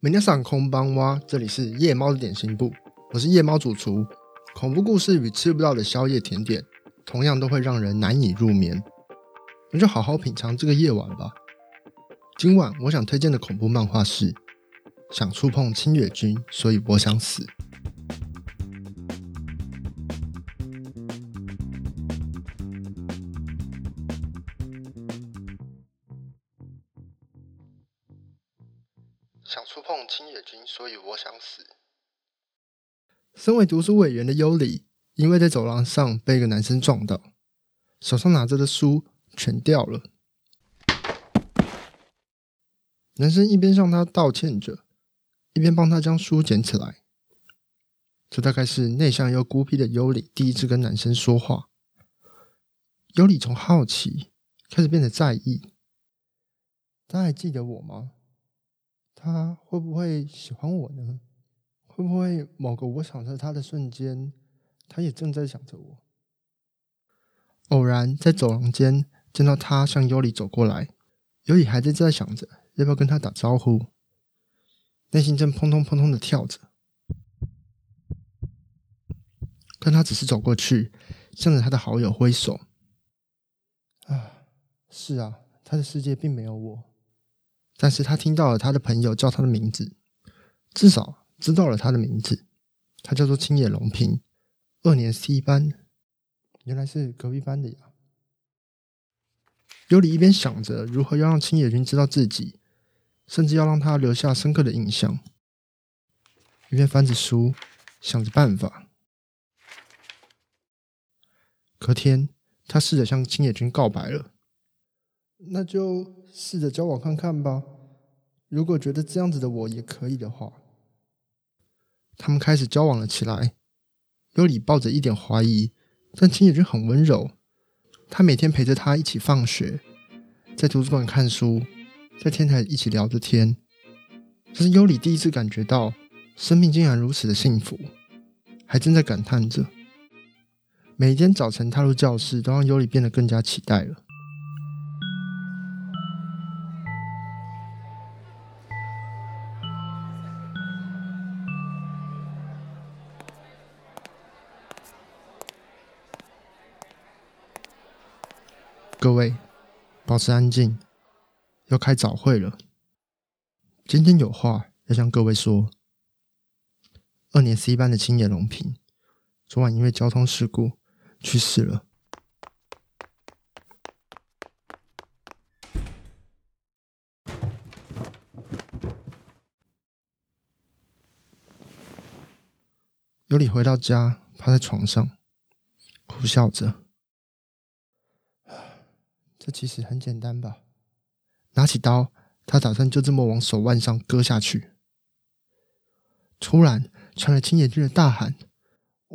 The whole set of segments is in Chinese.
明天上空帮挖，这里是夜猫的点心部，我是夜猫主厨。恐怖故事与吃不到的宵夜甜点，同样都会让人难以入眠。那就好好品尝这个夜晚吧。今晚我想推荐的恐怖漫画是《想触碰青野君，所以我想死》。想触碰青野君，所以我想死。身为读书委员的优里，因为在走廊上被一个男生撞到，手上拿着的书全掉了。男生一边向他道歉着，一边帮他将书捡起来。这大概是内向又孤僻的尤里第一次跟男生说话。尤里从好奇开始变得在意。他还记得我吗？他会不会喜欢我呢？会不会某个我想着他的瞬间，他也正在想着我？偶然在走廊间见到他向尤里走过来，尤里还在在想着要不要跟他打招呼，内心正砰通砰通的跳着。但他只是走过去，向着他的好友挥手。啊，是啊，他的世界并没有我。但是他听到了他的朋友叫他的名字，至少知道了他的名字。他叫做青野龙平，二年 C 班，原来是隔壁班的呀。尤里一边想着如何要让青野君知道自己，甚至要让他留下深刻的印象，一边翻着书，想着办法。隔天，他试着向青野君告白了。那就试着交往看看吧。如果觉得这样子的我也可以的话，他们开始交往了起来。尤里抱着一点怀疑，但青野君很温柔。他每天陪着他一起放学，在图书馆看书，在天台一起聊着天。这是尤里第一次感觉到生命竟然如此的幸福，还正在感叹着。每天早晨踏入教室，都让尤里变得更加期待了。各位，保持安静，要开早会了。今天有话要向各位说。二年 C 班的青野龙平，昨晚因为交通事故去世了。尤里回到家，趴在床上，苦笑着。这其实很简单吧？拿起刀，他打算就这么往手腕上割下去。突然传来青野君的大喊：“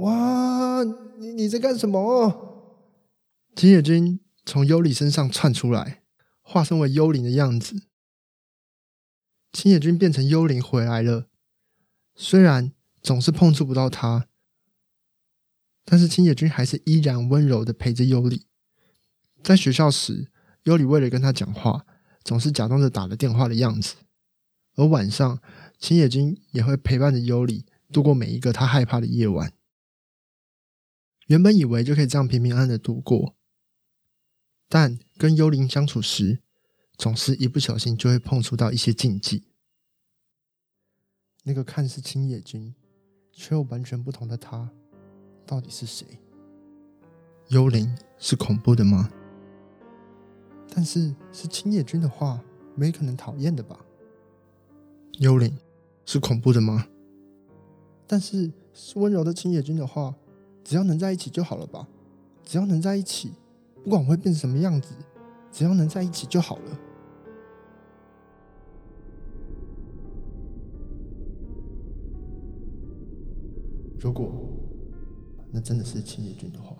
哇！你你在干什么？”青野君从幽里身上窜出来，化身为幽灵的样子。青野君变成幽灵回来了，虽然总是碰触不到他，但是青野君还是依然温柔的陪着幽里。在学校时，尤里为了跟他讲话，总是假装着打了电话的样子。而晚上，青野君也会陪伴着尤里度过每一个他害怕的夜晚。原本以为就可以这样平平安安的度过，但跟幽灵相处时，总是一不小心就会碰触到一些禁忌。那个看似青野君，却又完全不同的他，到底是谁？幽灵是恐怖的吗？但是是青野君的话，没可能讨厌的吧？幽灵是恐怖的吗？但是是温柔的青野君的话，只要能在一起就好了吧？只要能在一起，不管会变成什么样子，只要能在一起就好了。如果那真的是青野君的话。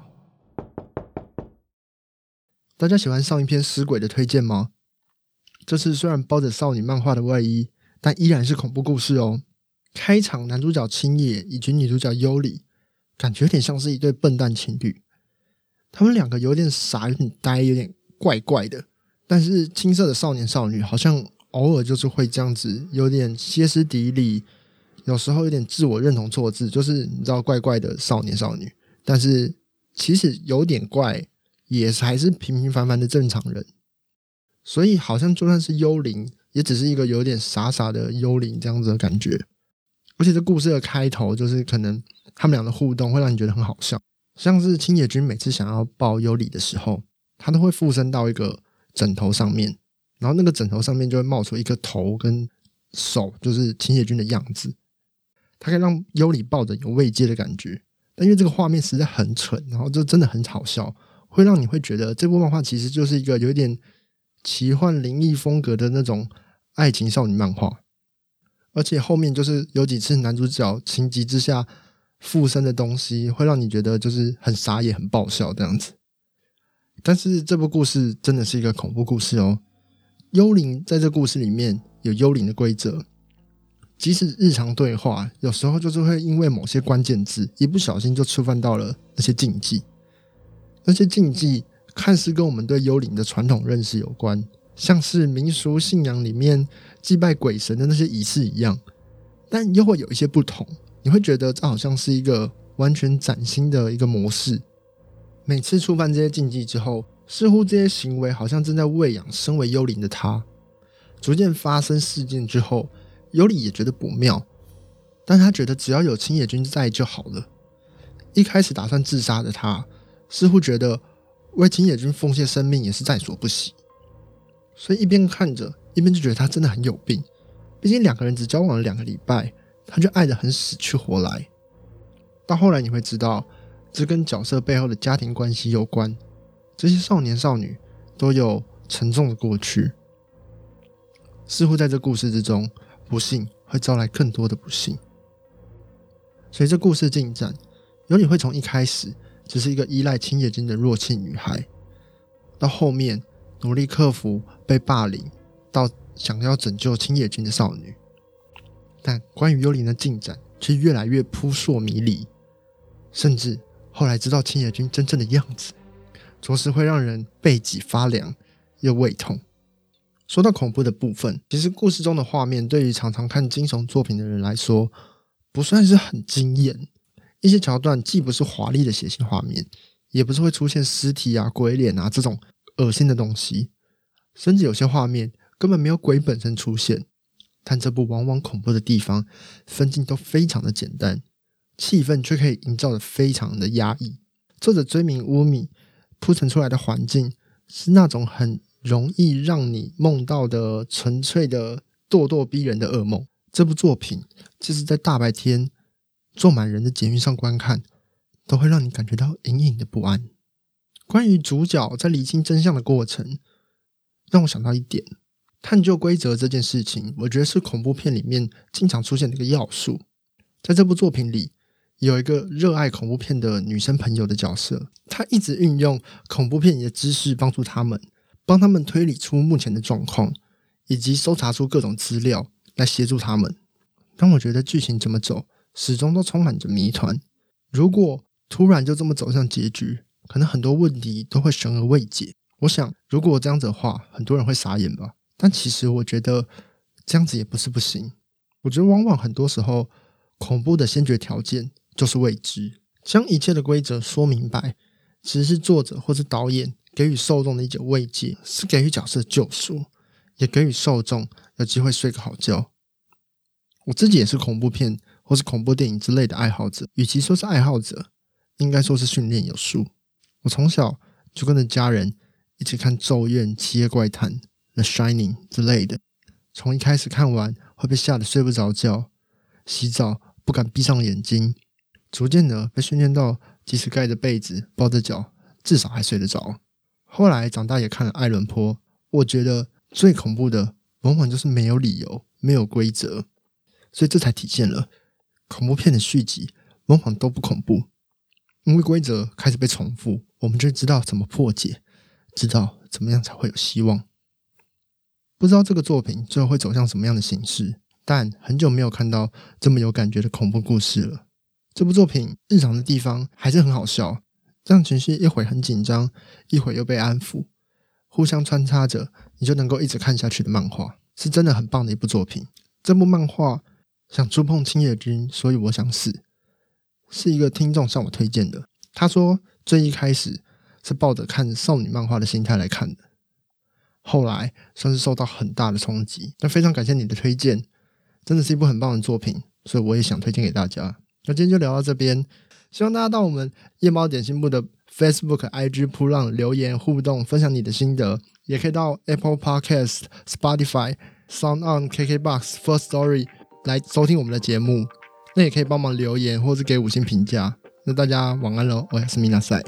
大家喜欢上一篇死鬼的推荐吗？这次虽然包着少女漫画的外衣，但依然是恐怖故事哦。开场男主角青叶以及女主角优里，感觉有点像是一对笨蛋情侣。他们两个有点傻，有点呆，有点怪怪的。但是青涩的少年少女好像偶尔就是会这样子，有点歇斯底里，有时候有点自我认同错字，就是你知道怪怪的少年少女，但是其实有点怪，也还是平平凡凡的正常人。所以好像就算是幽灵，也只是一个有点傻傻的幽灵这样子的感觉。而且这故事的开头就是可能他们俩的互动会让你觉得很好笑，像是青野君每次想要抱优里的时候，他都会附身到一个枕头上面，然后那个枕头上面就会冒出一个头跟手，就是青野君的样子，他可以让优里抱着有慰藉的感觉。但因为这个画面实在很蠢，然后就真的很好笑，会让你会觉得这部漫画其实就是一个有点。奇幻灵异风格的那种爱情少女漫画，而且后面就是有几次男主角情急之下附身的东西，会让你觉得就是很傻眼、很爆笑这样子。但是这部故事真的是一个恐怖故事哦。幽灵在这故事里面有幽灵的规则，即使日常对话，有时候就是会因为某些关键字一不小心就触犯到了那些禁忌，那些禁忌。看似跟我们对幽灵的传统认识有关，像是民俗信仰里面祭拜鬼神的那些仪式一样，但又会有一些不同。你会觉得这好像是一个完全崭新的一个模式。每次触犯这些禁忌之后，似乎这些行为好像正在喂养身为幽灵的他。逐渐发生事件之后，尤里也觉得不妙，但他觉得只要有青野君在就好了。一开始打算自杀的他，似乎觉得。为秦野君奉献生命也是在所不惜，所以一边看着，一边就觉得他真的很有病。毕竟两个人只交往了两个礼拜，他就爱得很死去活来。到后来你会知道，这跟角色背后的家庭关系有关。这些少年少女都有沉重的过去，似乎在这故事之中，不幸会招来更多的不幸。随着故事进展，有你会从一开始。只是一个依赖青野君的弱气女孩，到后面努力克服被霸凌，到想要拯救青野君的少女，但关于幽灵的进展却越来越扑朔迷离，甚至后来知道青野君真正的样子，着实会让人背脊发凉又胃痛。说到恐怖的部分，其实故事中的画面对于常常看惊悚作品的人来说，不算是很惊艳。一些桥段既不是华丽的血腥画面，也不是会出现尸体啊、鬼脸啊这种恶心的东西，甚至有些画面根本没有鬼本身出现。但这部往往恐怖的地方，分镜都非常的简单，气氛却可以营造的非常的压抑。作者追名乌米铺陈出来的环境，是那种很容易让你梦到的纯粹的咄咄逼人的噩梦。这部作品就是在大白天。坐满人的监狱上观看，都会让你感觉到隐隐的不安。关于主角在理清真相的过程，让我想到一点：探究规则这件事情，我觉得是恐怖片里面经常出现的一个要素。在这部作品里，有一个热爱恐怖片的女生朋友的角色，她一直运用恐怖片里的知识帮助他们，帮他们推理出目前的状况，以及搜查出各种资料来协助他们。当我觉得剧情怎么走？始终都充满着谜团。如果突然就这么走向结局，可能很多问题都会悬而未解。我想，如果这样子的话，很多人会傻眼吧。但其实，我觉得这样子也不是不行。我觉得，往往很多时候，恐怖的先决条件就是未知。将一切的规则说明白，其实是作者或是导演给予受众的一种慰藉，是给予角色救赎，也给予受众有机会睡个好觉。我自己也是恐怖片。或是恐怖电影之类的爱好者，与其说是爱好者，应该说是训练有素。我从小就跟着家人一起看《咒怨》《七夜怪谈》《The Shining》之类的，从一开始看完会被吓得睡不着觉，洗澡不敢闭上眼睛，逐渐的被训练到即使盖着被子抱着脚，至少还睡得着。后来长大也看了《爱伦坡》，我觉得最恐怖的往往就是没有理由、没有规则，所以这才体现了。恐怖片的续集往往都不恐怖，因为规则开始被重复，我们就知道怎么破解，知道怎么样才会有希望。不知道这个作品最后会走向什么样的形式，但很久没有看到这么有感觉的恐怖故事了。这部作品日常的地方还是很好笑，让情绪一会很紧张，一会又被安抚，互相穿插着，你就能够一直看下去的漫画。是真的很棒的一部作品。这部漫画想触碰青叶之，所以我想死，是一个听众向我推荐的。他说最一开始是抱着看少女漫画的心态来看的，后来算是受到很大的冲击。那非常感谢你的推荐，真的是一部很棒的作品，所以我也想推荐给大家。那今天就聊到这边，希望大家到我们夜猫点心部的 Facebook、IG 铺浪留言互动，分享你的心得，也可以到 Apple Podcast、Spotify、Sound On、KKBox、First Story 来收听我们的节目。那也可以帮忙留言或是给五星评价。那大家晚安喽，我是米娜赛。